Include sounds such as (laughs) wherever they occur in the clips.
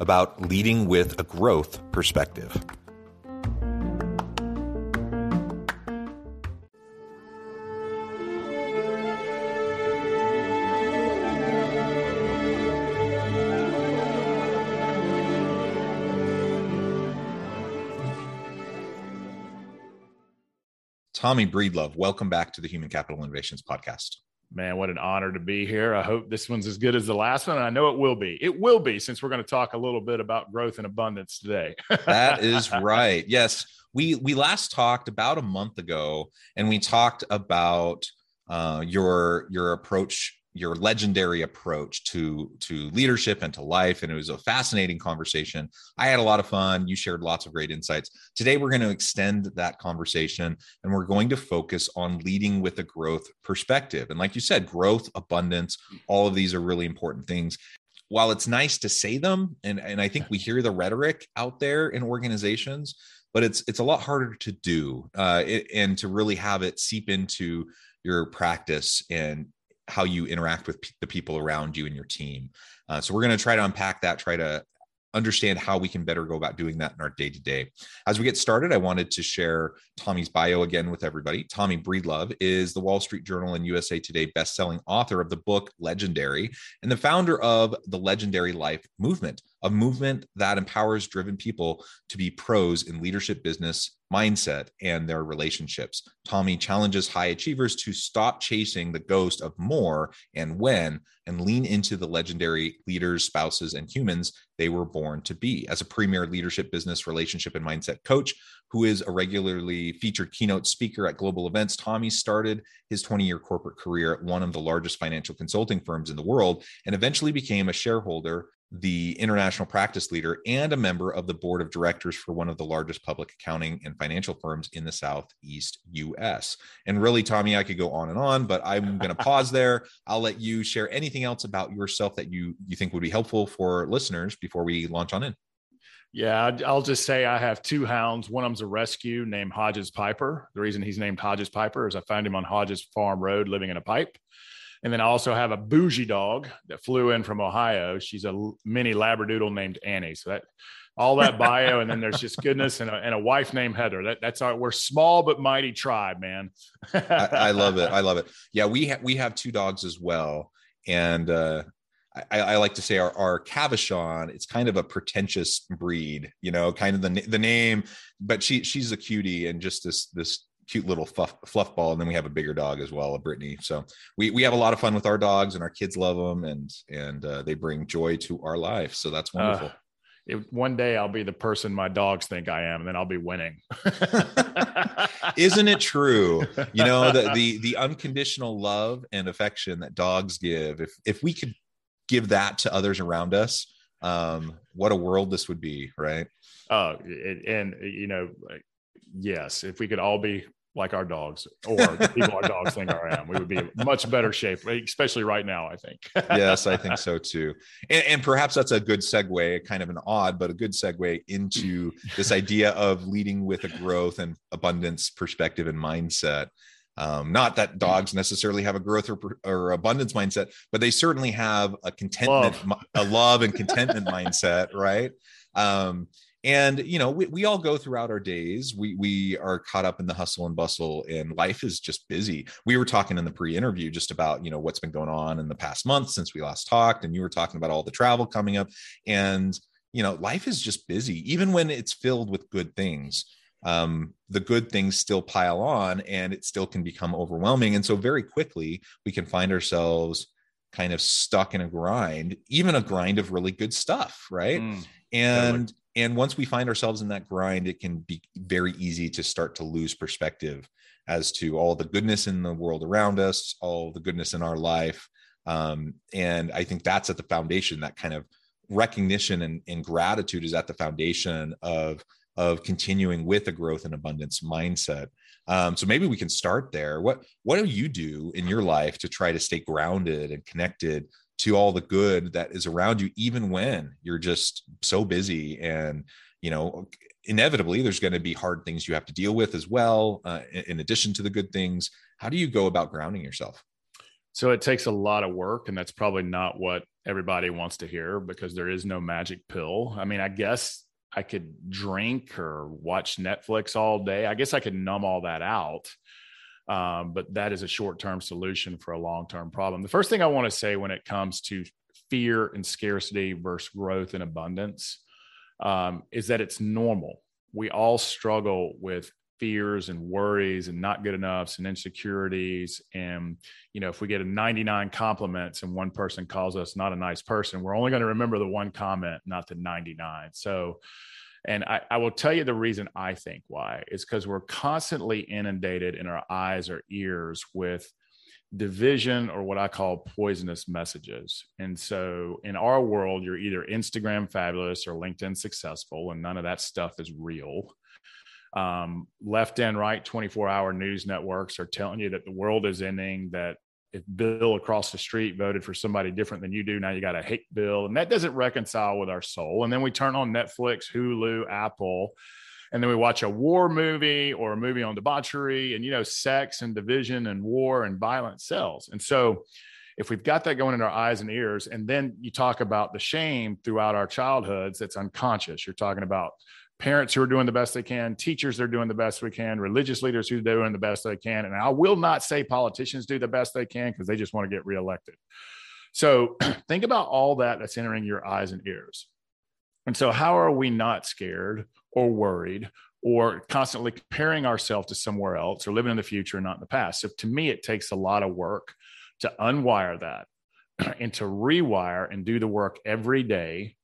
about leading with a growth perspective. Tommy Breedlove, welcome back to the Human Capital Innovations Podcast. Man, what an honor to be here. I hope this one's as good as the last one. And I know it will be. It will be since we're going to talk a little bit about growth and abundance today. (laughs) that is right. Yes. We we last talked about a month ago and we talked about uh, your your approach your legendary approach to to leadership and to life and it was a fascinating conversation. I had a lot of fun. You shared lots of great insights. Today we're going to extend that conversation and we're going to focus on leading with a growth perspective. And like you said growth abundance all of these are really important things. While it's nice to say them and, and i think we hear the rhetoric out there in organizations but it's it's a lot harder to do uh, it, and to really have it seep into your practice and how you interact with p- the people around you and your team. Uh, so we're going to try to unpack that, try to understand how we can better go about doing that in our day to day. As we get started, I wanted to share Tommy's bio again with everybody. Tommy Breedlove is the Wall Street Journal and USA Today best-selling author of the book Legendary and the founder of the Legendary Life movement, a movement that empowers driven people to be pros in leadership, business, mindset and their relationships. Tommy challenges high achievers to stop chasing the ghost of more and when and lean into the legendary leaders, spouses, and humans they were born to be. As a premier leadership, business, relationship, and mindset coach who is a regularly featured keynote speaker at global events, Tommy started his 20 year corporate career at one of the largest financial consulting firms in the world and eventually became a shareholder the international practice leader and a member of the board of directors for one of the largest public accounting and financial firms in the southeast US. And really, Tommy, I could go on and on, but I'm going (laughs) to pause there. I'll let you share anything else about yourself that you you think would be helpful for listeners before we launch on in. Yeah, I'll just say I have two hounds. One of them's a rescue named Hodges Piper. The reason he's named Hodges Piper is I found him on Hodges Farm Road living in a pipe. And then I also have a bougie dog that flew in from Ohio. She's a mini Labradoodle named Annie. So that all that bio, and then there's just (laughs) goodness and a, and a wife named Heather. That, that's our we're small but mighty tribe, man. I, I, love it. I (laughs) love it. Yeah, we have we have two dogs as well, and uh, I, I, like to say our, our Cavachon, it's kind of a pretentious breed, you know, kind of the the name, but she she's a cutie and just this this cute little fluff, fluff ball. And then we have a bigger dog as well, a Brittany. So we, we have a lot of fun with our dogs and our kids love them and, and uh, they bring joy to our life. So that's wonderful. Uh, it, one day I'll be the person my dogs think I am, and then I'll be winning. (laughs) (laughs) Isn't it true? You know, the, the, the unconditional love and affection that dogs give, if, if we could give that to others around us, um, what a world this would be, right? Oh, and you know, yes, if we could all be like our dogs or the people our dogs think I am. We would be in much better shape, especially right now, I think. yes, I think so too. And, and, perhaps that's a good segue, kind of an odd, but a good segue into this idea of leading with a growth and abundance perspective and mindset. Um, not that dogs necessarily have a growth or, or abundance mindset, but they certainly have a contentment, love. a love and contentment mindset, right? Um, and you know we, we all go throughout our days. We we are caught up in the hustle and bustle and life is just busy. We were talking in the pre-interview just about you know what's been going on in the past month since we last talked and you were talking about all the travel coming up. And you know life is just busy even when it's filled with good things. Um, the good things still pile on and it still can become overwhelming. And so very quickly we can find ourselves kind of stuck in a grind even a grind of really good stuff right? Mm, and totally and once we find ourselves in that grind it can be very easy to start to lose perspective as to all the goodness in the world around us all the goodness in our life. Um, and i think that's at the foundation that kind of recognition and, and gratitude is at the foundation of of continuing with a growth and abundance mindset. Um, so maybe we can start there. What what do you do in your life to try to stay grounded and connected to all the good that is around you even when you're just so busy and you know inevitably there's going to be hard things you have to deal with as well uh, in addition to the good things. How do you go about grounding yourself? So it takes a lot of work and that's probably not what everybody wants to hear because there is no magic pill. I mean i guess i could drink or watch netflix all day. I guess i could numb all that out um, but that is a short term solution for a long term problem. The first thing I want to say when it comes to fear and scarcity versus growth and abundance um, is that it's normal. We all struggle with fears and worries and not good enoughs and insecurities and you know if we get a 99 compliments and one person calls us not a nice person we're only going to remember the one comment not the 99 so and I, I, will tell you the reason I think why is because we're constantly inundated in our eyes or ears with division or what I call poisonous messages. And so in our world, you're either Instagram fabulous or LinkedIn successful, and none of that stuff is real. Um, left and right 24 hour news networks are telling you that the world is ending, that if Bill across the street voted for somebody different than you do, now you got to hate Bill. And that doesn't reconcile with our soul. And then we turn on Netflix, Hulu, Apple, and then we watch a war movie or a movie on debauchery and, you know, sex and division and war and violence sells. And so, if we've got that going in our eyes and ears, and then you talk about the shame throughout our childhoods that's unconscious, you're talking about parents who are doing the best they can, teachers that are doing the best we can, religious leaders who are doing the best they can. And I will not say politicians do the best they can because they just want to get reelected. So (clears throat) think about all that that's entering your eyes and ears. And so, how are we not scared or worried or constantly comparing ourselves to somewhere else or living in the future, and not in the past? So, to me, it takes a lot of work to unwire that (clears throat) and to rewire and do the work every day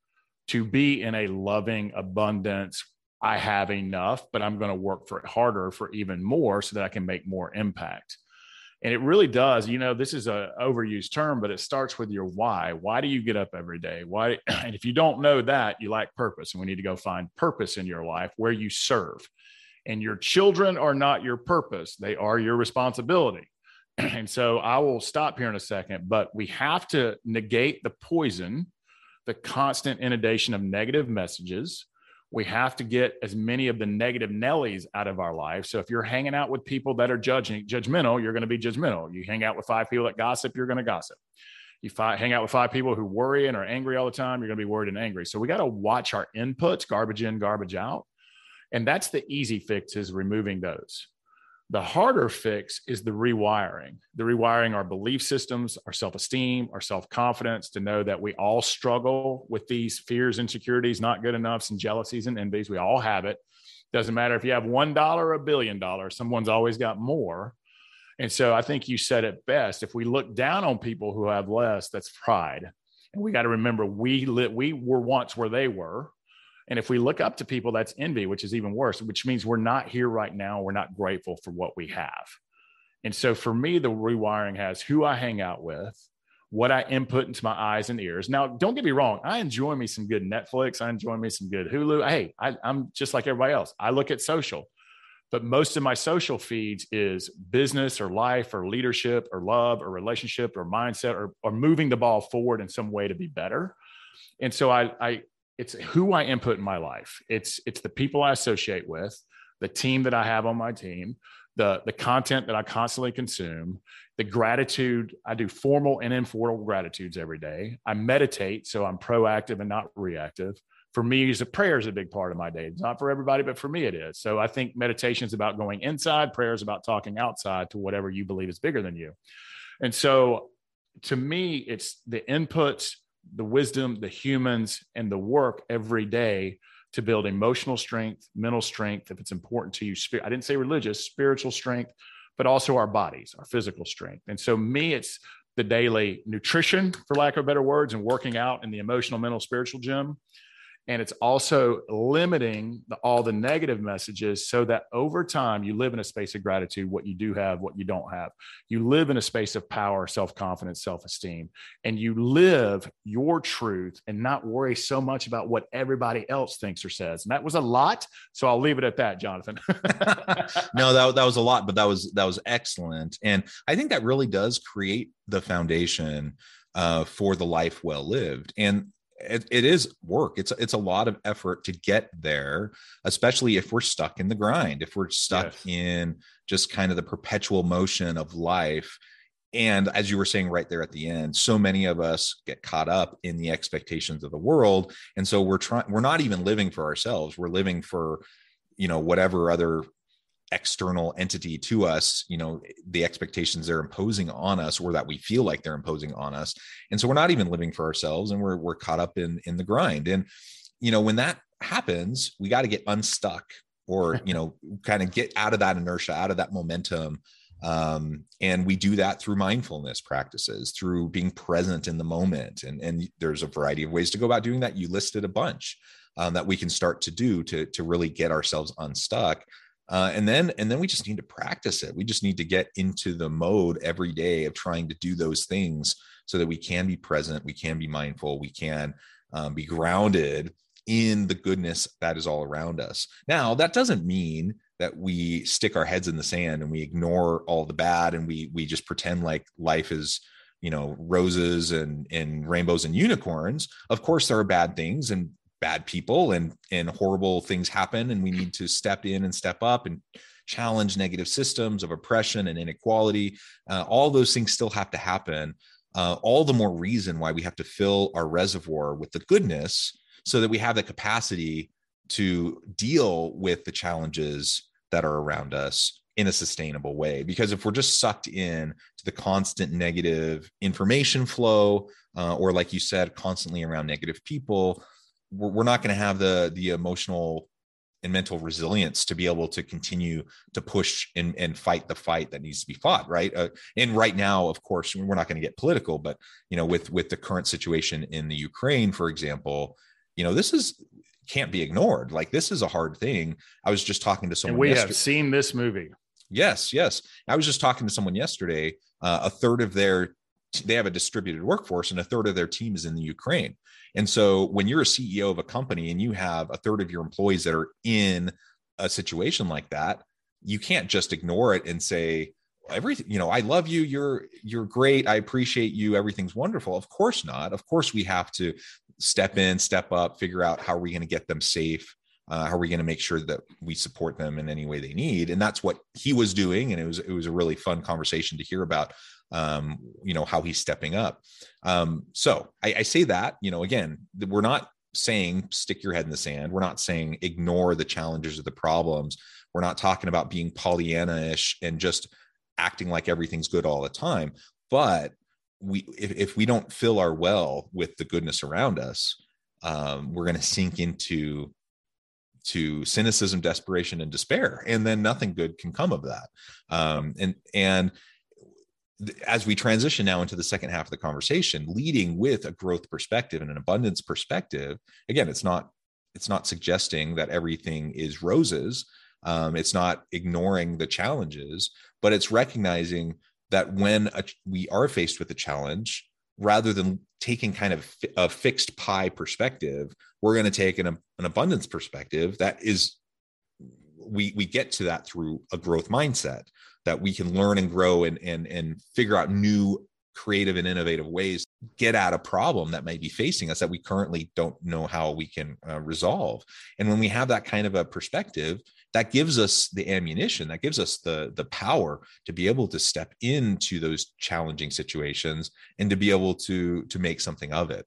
to be in a loving abundance. I have enough, but I'm going to work for it harder for even more so that I can make more impact. And it really does. You know, this is a overused term, but it starts with your why. Why do you get up every day? Why? (clears throat) And if you don't know that, you lack purpose. And we need to go find purpose in your life where you serve. And your children are not your purpose; they are your responsibility. (clears throat) And so I will stop here in a second, but we have to negate the poison the constant inundation of negative messages. We have to get as many of the negative Nellies out of our life. So if you're hanging out with people that are judging, judgmental, you're going to be judgmental. You hang out with five people that gossip, you're going to gossip. You fi- hang out with five people who worry and are angry all the time, you're going to be worried and angry. So we got to watch our inputs, garbage in, garbage out. And that's the easy fix is removing those. The harder fix is the rewiring, the rewiring our belief systems, our self esteem, our self confidence to know that we all struggle with these fears, insecurities, not good enoughs, and jealousies and envies. We all have it. Doesn't matter if you have $1 or a billion dollars, someone's always got more. And so I think you said it best. If we look down on people who have less, that's pride. And we got to remember we lit, we were once where they were. And if we look up to people, that's envy, which is even worse, which means we're not here right now. We're not grateful for what we have. And so for me, the rewiring has who I hang out with, what I input into my eyes and ears. Now, don't get me wrong. I enjoy me some good Netflix. I enjoy me some good Hulu. Hey, I, I'm just like everybody else. I look at social, but most of my social feeds is business or life or leadership or love or relationship or mindset or, or moving the ball forward in some way to be better. And so I, I, it's who I input in my life. It's it's the people I associate with, the team that I have on my team, the the content that I constantly consume, the gratitude. I do formal and informal gratitudes every day. I meditate, so I'm proactive and not reactive. for me, is a prayer is a big part of my day. It's not for everybody, but for me, it is. So I think meditation is about going inside, prayer is about talking outside to whatever you believe is bigger than you. And so to me, it's the inputs, the wisdom, the humans, and the work every day to build emotional strength, mental strength, if it's important to you. I didn't say religious, spiritual strength, but also our bodies, our physical strength. And so, me, it's the daily nutrition, for lack of better words, and working out in the emotional, mental, spiritual gym and it's also limiting the, all the negative messages so that over time you live in a space of gratitude what you do have what you don't have. You live in a space of power self-confidence self-esteem. And you live your truth and not worry so much about what everybody else thinks or says. And that was a lot so i'll leave it at that jonathan. (laughs) No that, that was a lot but that was that was excellent. And i think that really does create the foundation uh, for the life well lived. And it, it is work. It's it's a lot of effort to get there especially if we're stuck in the grind if we're stuck yes. in just kind of the perpetual motion of life. And as you were saying right there at the end so many of us get caught up in the expectations of the world. And so we're trying we're not even living for ourselves. We're living for you know whatever other external entity to us you know the expectations they're imposing on us or that we feel like they're imposing on us. And so we're not even living for ourselves and we're we're caught up in in the grind. And you know when that happens we got to get unstuck or (laughs) you know kind of get out of that inertia out of that momentum. Um, and we do that through mindfulness practices through being present in the moment. And and there's a variety of ways to go about doing that. You listed a bunch um, that we can start to do to to really get ourselves unstuck uh, and then and then we just need to practice it. We just need to get into the mode every day of trying to do those things so that we can be present we can be mindful we can um, be grounded in the goodness that is all around us. Now that doesn't mean that we stick our heads in the sand and we ignore all the bad and we we just pretend like life is you know roses and and rainbows and unicorns. Of course there are bad things and bad people and and horrible things happen and we need to step in and step up and challenge negative systems of oppression and inequality. Uh, all those things still have to happen uh, all the more reason why we have to fill our reservoir with the goodness so that we have the capacity to deal with the challenges that are around us in a sustainable way. Because if we're just sucked in to the constant negative information flow uh, or like you said constantly around negative people we're, we're not going to have the the emotional and mental resilience to be able to continue to push and, and fight the fight that needs to be fought right? Uh, and right now of course we're not going to get political but you know with with the current situation in the ukraine for example you know this is can't be ignored. Like this is a hard thing. I was just talking to someone and we yesterday. have seen this movie. Yes yes. I was just talking to someone yesterday uh, a third of their they have a distributed workforce and a third of their team is in the Ukraine. And so when you're a CEO of a company and you have a third of your employees that are in a situation like that, you can't just ignore it and say everything, you know, I love you, you're you're great, I appreciate you, everything's wonderful. Of course not. Of course we have to step in, step up, figure out how are we going to get them safe uh, how are we going to make sure that we support them in any way they need and that's what he was doing and it was it was a really fun conversation to hear about um, you know how he's stepping up. Um, so I, I say that you know again we're not saying stick your head in the sand. We're not saying ignore the challenges or the problems. We're not talking about being Pollyanna-ish and just acting like everything's good all the time. But we if, if we don't fill our well with the goodness around us, um, we're going to sink into to cynicism, desperation, and despair, and then nothing good can come of that. Um, and and as we transition now into the second half of the conversation leading with a growth perspective and an abundance perspective again it's not it's not suggesting that everything is roses. Um, it's not ignoring the challenges but it's recognizing that when a, we are faced with a challenge rather than taking kind of a fixed pie perspective we're going to take an, an abundance perspective that is we we get to that through a growth mindset that we can learn and grow and and and figure out new creative and innovative ways get at a problem that may be facing us that we currently don't know how we can uh, resolve. And when we have that kind of a perspective that gives us the ammunition that gives us the the power to be able to step into those challenging situations and to be able to to make something of it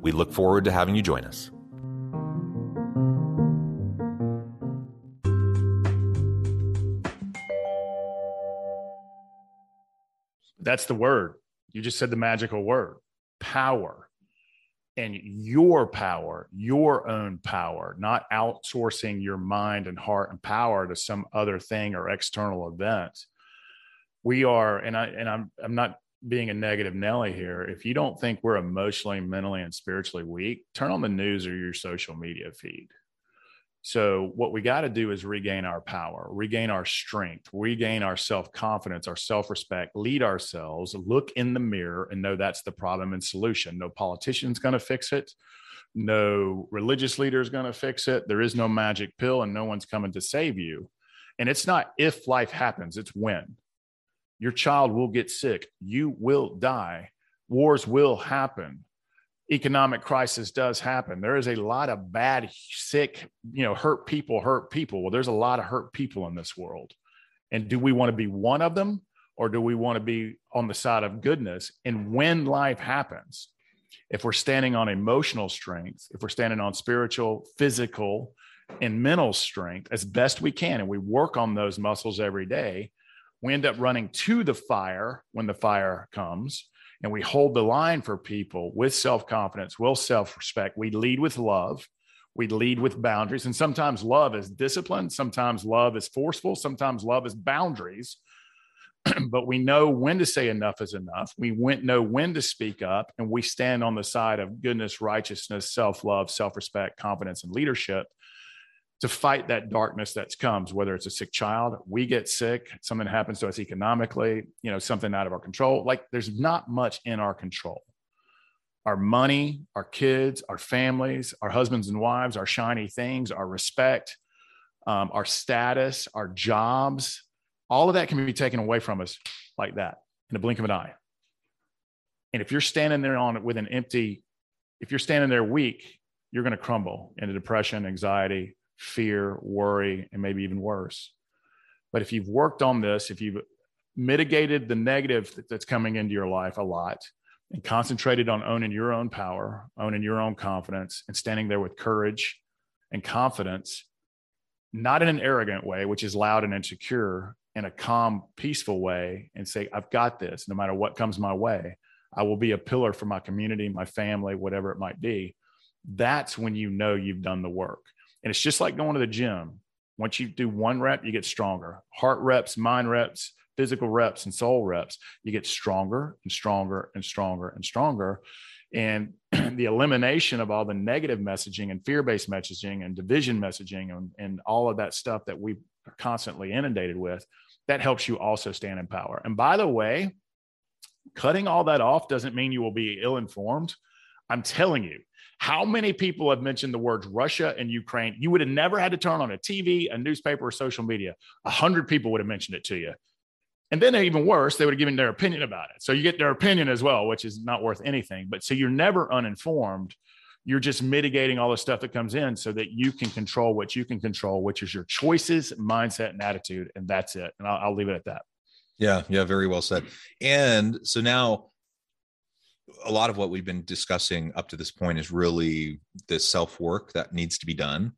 We look forward to having you join us. That's the word. You just said the magical word power. And your power, your own power, not outsourcing your mind and heart and power to some other thing or external event. We are, and I and I'm I'm not being a negative Nelly here, if you don't think we're emotionally, mentally, and spiritually weak, turn on the news or your social media feed. So, what we got to do is regain our power, regain our strength, regain our self confidence, our self respect, lead ourselves, look in the mirror, and know that's the problem and solution. No politician's going to fix it. No religious leader is going to fix it. There is no magic pill, and no one's coming to save you. And it's not if life happens, it's when. Your child will get sick. You will die. Wars will happen. Economic crisis does happen. There is a lot of bad, sick, you know, hurt people, hurt people. Well, there's a lot of hurt people in this world. And do we want to be one of them or do we want to be on the side of goodness? And when life happens, if we're standing on emotional strength, if we're standing on spiritual, physical, and mental strength as best we can, and we work on those muscles every day, we end up running to the fire when the fire comes and we hold the line for people with self-confidence with self-respect. We lead with love. We lead with boundaries and sometimes love is discipline sometimes love is forceful sometimes love is boundaries. (clears throat) But we know when to say enough is enough. We know when to speak up and we stand on the side of goodness righteousness self-love self-respect confidence and leadership to fight that darkness that comes, whether it's a sick child, we get sick, something happens to us economically, you know, something out of our control. Like there's not much in our control. Our money, our kids, our families, our husbands and wives, our shiny things, our respect, um, our status, our jobs, All of that can be taken away from us like that in a blink of an eye. And if you're standing there on it with an empty, if you're standing there weak, you're going to crumble into depression, anxiety, fear, worry, and maybe even worse. But if you've worked on this, if you've mitigated the negative that's coming into your life a lot and concentrated on owning your own power, owning your own confidence, and standing there with courage and confidence, not in an arrogant way, which is loud and insecure, in a calm, peaceful way, and say, I've got this no matter what comes my way. I will be a pillar for my community, my family, whatever it might be. That's when you know you've done the work. And it's just like going to the gym. Once you do one rep, you get stronger. Heart reps, mind reps, physical reps, and soul reps, you get stronger and stronger and stronger and stronger. And (clears throat) the elimination of all the negative messaging and fear based messaging and division messaging and, and all of that stuff that we are constantly inundated with, that helps you also stand in power. And by the way, cutting all that off doesn't mean you will be ill informed. I'm telling you, how many people have mentioned the words Russia and Ukraine? You would have never had to turn on a TV, a newspaper, or social media. A hundred people would have mentioned it to you. And then even worse, they would have given their opinion about it. So you get their opinion as well, which is not worth anything. But so you're never uninformed. You're just mitigating all the stuff that comes in so that you can control what you can control, which is your choices, mindset, and attitude. And that's it. And I'll, I'll leave it at that. Yeah. Yeah. Very well said. And so now a lot of what we've been discussing up to this point is really the self work that needs to be done.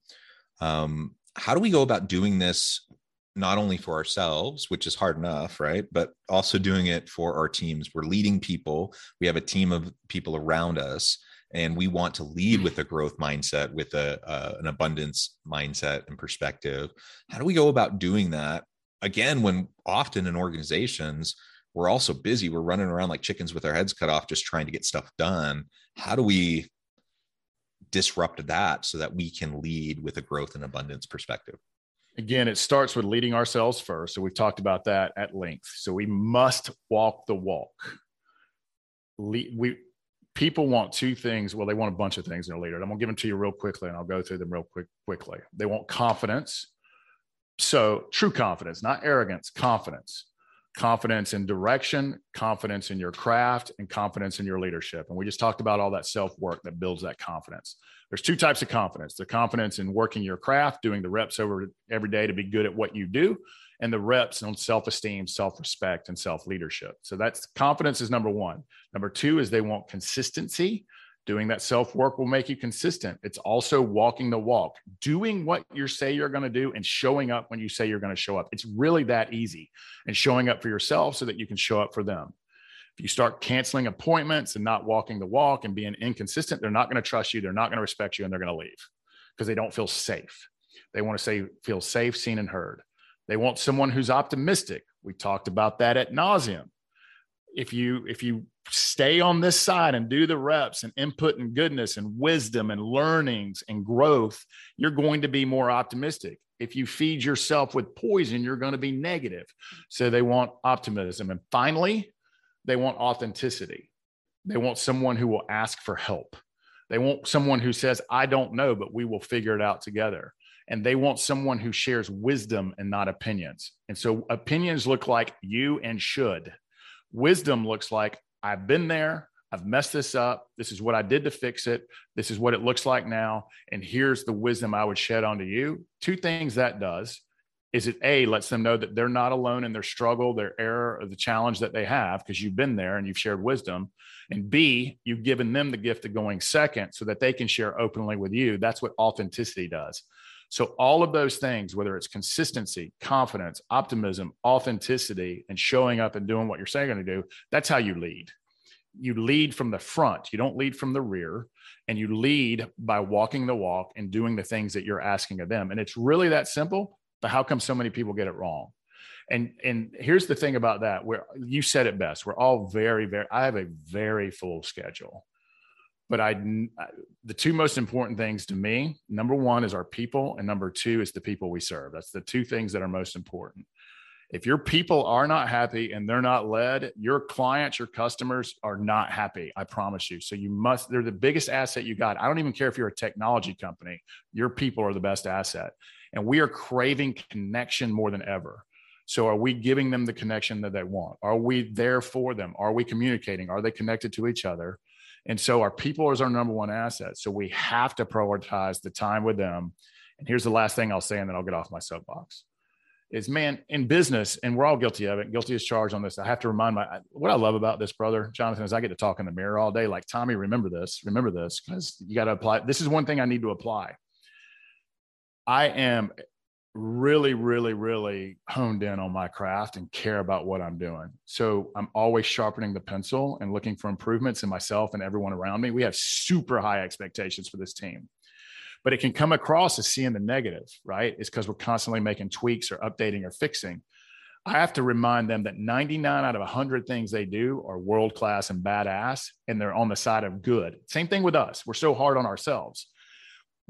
Um, how do we go about doing this not only for ourselves, which is hard enough, right? But also doing it for our teams. We're leading people. We have a team of people around us, and we want to lead with a growth mindset, with a uh, an abundance mindset and perspective. How do we go about doing that? Again, when often in organizations, we're also busy. We're running around like chickens with our heads cut off, just trying to get stuff done. How do we disrupt that so that we can lead with a growth and abundance perspective? Again, it starts with leading ourselves first. So we've talked about that at length. So we must walk the walk. we people want two things. Well, they want a bunch of things in a leader. I'm gonna give them to you real quickly, and I'll go through them real quick quickly. They want confidence. So true confidence, not arrogance, confidence confidence in direction, confidence in your craft, and confidence in your leadership. And we just talked about all that self work that builds that confidence. There's two types of confidence the confidence in working your craft, doing the reps over every day to be good at what you do, and the reps on self esteem, self respect, and self leadership. So that's confidence is number one. Number two is they want consistency. Doing that self work will make you consistent. It's also walking the walk, doing what you say you're going to do and showing up when you say you're going to show up. It's really that easy. And showing up for yourself so that you can show up for them. If you start canceling appointments and not walking the walk and being inconsistent, they're not going to trust you. They're not going to respect you and they're going to leave because they don't feel safe. They want to say, feel safe, seen, and heard. They want someone who's optimistic. We talked about that at nauseum if you if you stay on this side and do the reps and input and goodness and wisdom and learnings and growth you're going to be more optimistic. If you feed yourself with poison you're going to be negative. So they want optimism. And finally they want authenticity. They want someone who will ask for help. They want someone who says i don't know but we will figure it out together. And they want someone who shares wisdom and not opinions. And so opinions look like you and should Wisdom looks like I've been there. I've messed this up. This is what I did to fix it. This is what it looks like now. And here's the wisdom I would shed onto you. Two things that does is it A, lets them know that they're not alone in their struggle, their error, or the challenge that they have because you've been there and you've shared wisdom. And B, you've given them the gift of going second so that they can share openly with you. That's what authenticity does. So, all of those things, whether it's consistency, confidence, optimism, authenticity, and showing up and doing what you're saying you're going to do, that's how you lead. You lead from the front, you don't lead from the rear, and you lead by walking the walk and doing the things that you're asking of them. And it's really that simple. But how come so many people get it wrong? And and here's the thing about that where you said it best. We're all very, very, I have a very full schedule but I, the two most important things to me, number one is our people, and number two is the people we serve. That's the two things that are most important. If your people are not happy and they're not led, your clients, your customers are not happy. I promise you. So you must, they're the biggest asset you got. I don't even care if you're a technology company, your people are the best asset. And we are craving connection more than ever. So, are we giving them the connection that they want? Are we there for them? Are we communicating? Are they connected to each other? And so, our people is our number one asset. So, we have to prioritize the time with them. And here's the last thing I'll say, and then I'll get off my soapbox is man in business and we're all guilty of it guilty as charged on this i have to remind my what i love about this brother jonathan is i get to talk in the mirror all day like tommy remember this remember this because you got to apply this is one thing i need to apply i am really, really, really honed in on my craft and care about what I'm doing. So I'm always sharpening the pencil and looking for improvements in myself and everyone around me. We have super high expectations for this team, but it can come across as seeing the negative, right? It's because we're constantly making tweaks or updating or fixing. I have to remind them that 99 out of 100 things they do are world class and badass, and they're on the side of good. Same thing with us. We're so hard on ourselves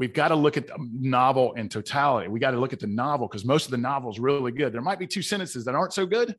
we've got to look at the novel in totality. We got to look at the novel because most of the novel is really good. There might be two sentences that aren't so good,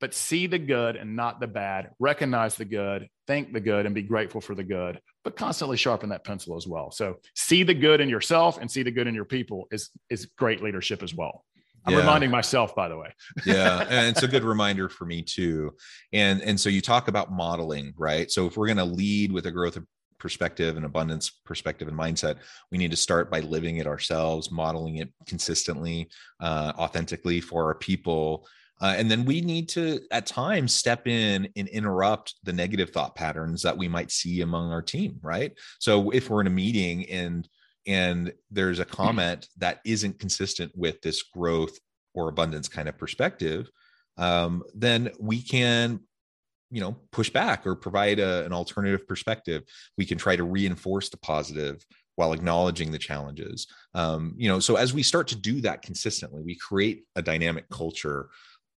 but see the good and not the bad. Recognize the good, thank the good, and be grateful for the good, but constantly sharpen that pencil as well. So see the good in yourself and see the good in your people is is great leadership as well. I'm yeah. reminding myself, by the way. (laughs) yeah, and it's a good reminder for me too. And and so you talk about modeling, right? So if we're going to lead with a growth perspective and abundance perspective and mindset we need to start by living it ourselves modeling it consistently uh, authentically for our people. Uh, and then we need to at times step in and interrupt the negative thought patterns that we might see among our team right? So if we're in a meeting and and there's a comment that isn't consistent with this growth or abundance kind of perspective um, then we can you know push back or provide a, an alternative perspective. We can try to reinforce the positive while acknowledging the challenges. Um, you know so as we start to do that consistently we create a dynamic culture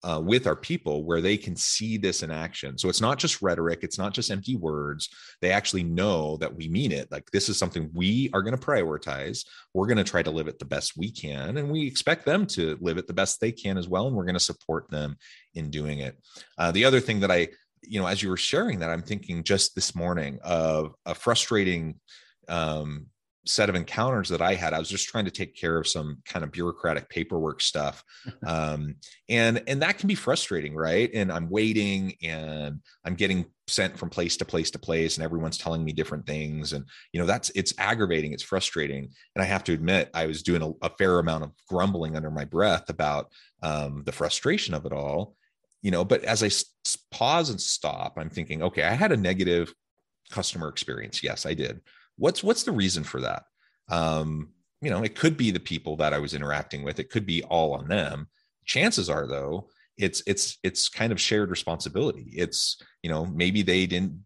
uh, with our people where they can see this in action. So it's not just rhetoric it's not just empty words. They actually know that we mean it. Like this is something we are going to prioritize. We're going to try to live it the best we can and we expect them to live it the best they can as well and we're going to support them in doing it. Uh, the other thing that i you know, as you were sharing that, I'm thinking just this morning of a frustrating um, set of encounters that I had. I was just trying to take care of some kind of bureaucratic paperwork stuff, (laughs) um, and and that can be frustrating, right? And I'm waiting, and I'm getting sent from place to place to place, and everyone's telling me different things, and you know that's it's aggravating, it's frustrating, and I have to admit I was doing a, a fair amount of grumbling under my breath about um, the frustration of it all you know but as i pause and stop i'm thinking okay i had a negative customer experience. Yes i did. What's what's the reason for that? Um you know it could be the people that i was interacting with. It could be all on them. Chances are though it's it's it's kind of shared responsibility. It's you know maybe they didn't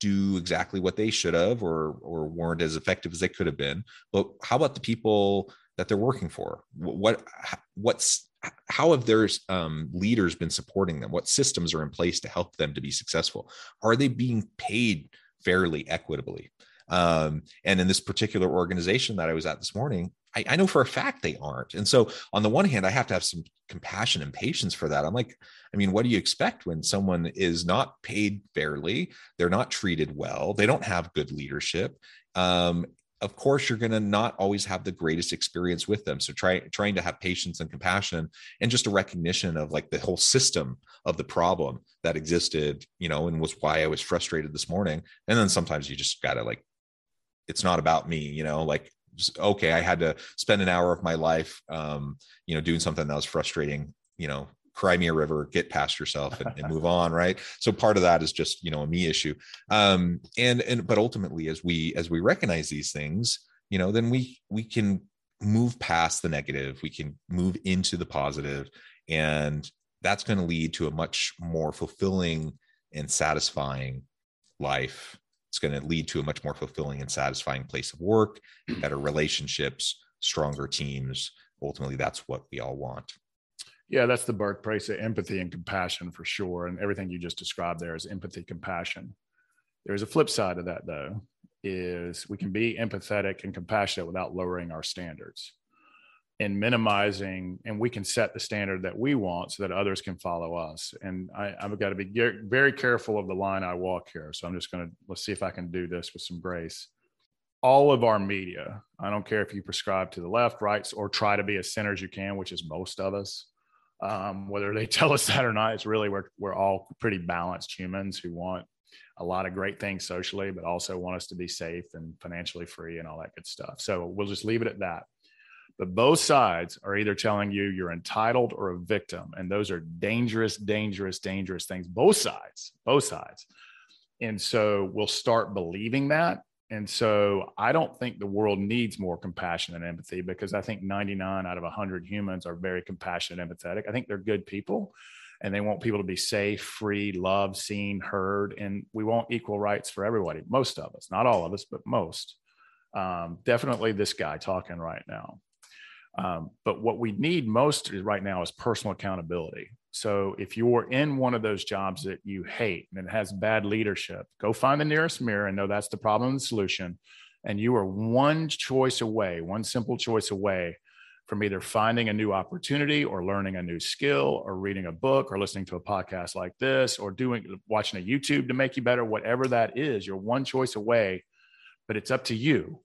do exactly what they should have or or weren't as effective as they could have been but how about the people that they're working for? What what's how have their um, leaders been supporting them? What systems are in place to help them to be successful? Are they being paid fairly, equitably? Um, and in this particular organization that I was at this morning, I, I, know for a fact they aren't. And so, on the one hand, I have to have some compassion and patience for that. I'm like, I mean, what do you expect when someone is not paid fairly? They're not treated well. They don't have good leadership. Um, of course you're going to not always have the greatest experience with them. So try trying to have patience and compassion and just a recognition of like the whole system of the problem that existed you know and was why i was frustrated this morning. And then sometimes you just gotta like it's not about me you know like okay i had to spend an hour of my life um you know doing something that was frustrating you know cry me a river get past yourself and, and, (laughs) move on right? So part of that is just you know a me issue. Um and and but ultimately as we as we recognize these things you know then we we can move past the negative we can move into the positive and that's going to lead to a much more fulfilling and satisfying life. It's going to lead to a much more fulfilling and satisfying place of work better relationships stronger teams. Ultimately that's what we all want yeah, that's the birthplace of empathy and compassion for sure. And everything you just described there is empathy, compassion. There's a flip side of that, though, is we can be empathetic and compassionate without lowering our standards and minimizing, and we can set the standard that we want so that others can follow us. And I, I've got to be very careful of the line I walk here. So I'm just going to let's see if I can do this with some grace. All of our media, I don't care if you prescribe to the left, right, or try to be as center as you can, which is most of us Um, whether they (laughs) tell us that or not, it's really we're we're all pretty balanced humans who want a lot of great things socially, but also want us to be safe and financially free and all that good stuff. So we'll just leave it at that. But both sides are either telling you you're entitled or a victim. And those are dangerous, dangerous, dangerous things. Both sides, both sides. And so we'll start believing that. And so I don't think the world needs more compassion and empathy because I think 99 out of 100 humans are very compassionate and empathetic. I think they're good people and they want people to be safe, free, loved, seen, heard. And we want equal rights for everybody, most of us, not all of us, but most. Um, definitely this guy talking right now. Um, but what we need most right now is personal accountability. So if you're in one of those jobs that you hate and it has bad leadership, go find the nearest mirror and know that's the problem and the solution. And you are one choice away, one simple choice away from either finding a new opportunity or learning a new skill or reading a book or listening to a podcast like this or doing watching a YouTube to make you better, whatever that is, you're one choice away, but it's up to you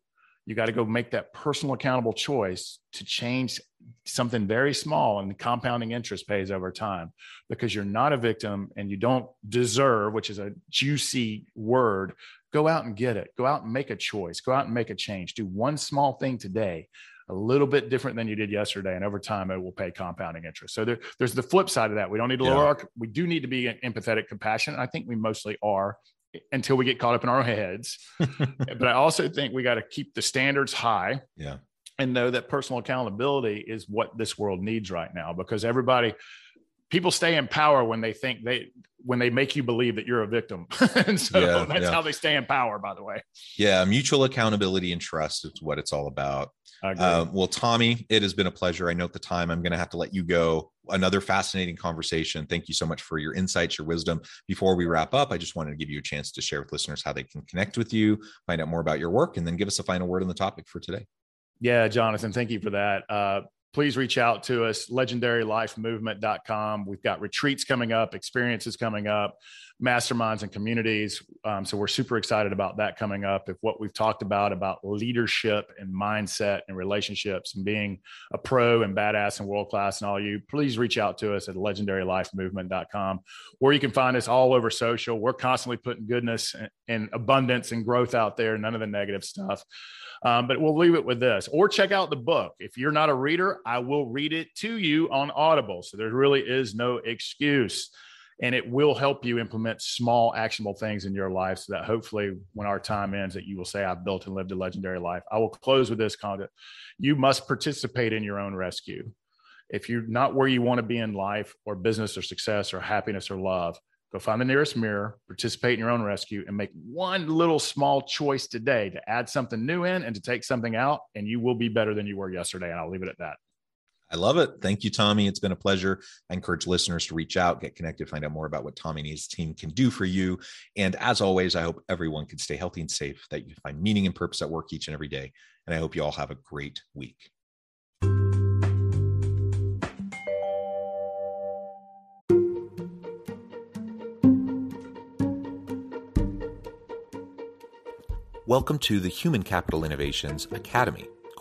you got to go make that personal accountable choice to change something very small and the compounding interest pays over time. Because you're not a victim and you don't deserve which is a juicy word go out and get it. Go out and make a choice. Go out and make a change. Do one small thing today a little bit different than you did yesterday and over time it will pay compounding interest. So there, there's the flip side of that. We don't need to lower yeah. our we do need to be empathetic compassionate i think we mostly are until we get caught up in our heads. (laughs) but I also think we got to keep the standards high. Yeah. And know that personal accountability is what this world needs right now because everybody, people stay in power when they think they, when they make you believe that you're a victim. (laughs) and so yeah, that's yeah. how they stay in power, by the way. Yeah. Mutual accountability and trust is what it's all about. Uh, well, Tommy, it has been a pleasure. I know at the time I'm going to have to let you go. Another fascinating conversation. Thank you so much for your insights, your wisdom. Before we wrap up, I just wanted to give you a chance to share with listeners how they can connect with you, find out more about your work, and then give us a final word on the topic for today. Yeah, Jonathan, thank you for that. Uh, please reach out to us, legendarylifemovement.com. We've got retreats coming up, experiences coming up masterminds and communities. Um, so we're super excited about that coming up. If what we've talked about about leadership and mindset and relationships and being a pro and badass and world class and all you, please reach out to us at legendarylifemovement.com, where you can find us all over social. We're constantly putting goodness and abundance and growth out there, none of the negative stuff. Um, but we'll leave it with this or check out the book. If you're not a reader, I will read it to you on Audible. So there really is no excuse and it will help you implement small actionable things in your life so that hopefully when our time ends that you will say i've built and lived a legendary life. I will close with this comment you must participate in your own rescue. If you're not where you want to be in life or business or success or happiness or love go find the nearest mirror participate in your own rescue and make one little small choice today to add something new in and to take something out and you will be better than you were yesterday and i'll leave it at that I love it. Thank you, Tommy. It's been a pleasure. I encourage listeners to reach out, get connected, find out more about what Tommy and his team can do for you. And as always, I hope everyone can stay healthy and safe, that you find meaning and purpose at work each and every day. And I hope you all have a great week. Welcome to the Human Capital Innovations Academy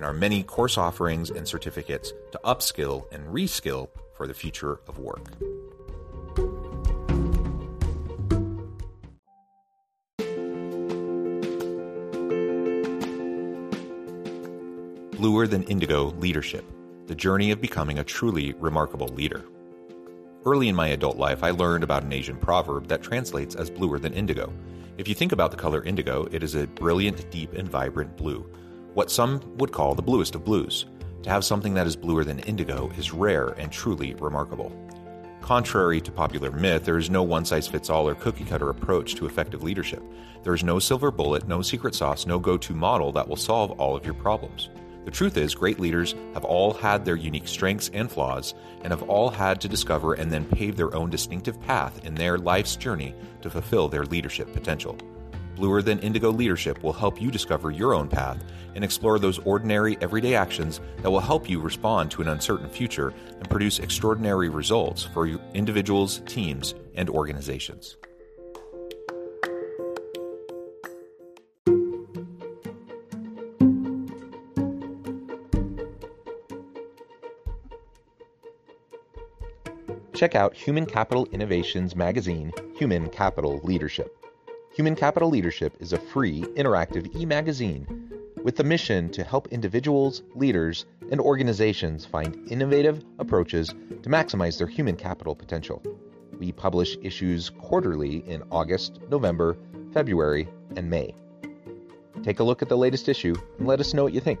and our many course offerings and certificates to upskill and reskill for the future of work. Bluer Than Indigo Leadership The Journey of Becoming a Truly Remarkable Leader. Early in my adult life, I learned about an Asian proverb that translates as bluer than indigo. If you think about the color indigo, it is a brilliant, deep, and vibrant blue what some would call the bluest of blues. To have something that is bluer than indigo is rare and truly remarkable. Contrary to popular myth, there is no one size fits all or cookie cutter approach to effective leadership. There is no silver bullet, no secret sauce, no go to model that will solve all of your problems. The truth is, great leaders have all had their unique strengths and flaws, and have all had to discover and then pave their own distinctive path in their life's journey to fulfill their leadership potential. Bluer Than Indigo Leadership will help you discover your own path and explore those ordinary, everyday actions that will help you respond to an uncertain future and produce extraordinary results for individuals, teams, and organizations. Check out Human Capital Innovations magazine, Human Capital Leadership. Human Capital Leadership is a free, interactive e magazine with the mission to help individuals, leaders, and organizations find innovative approaches to maximize their human capital potential. We publish issues quarterly in August, November, February, and May. Take a look at the latest issue and let us know what you think.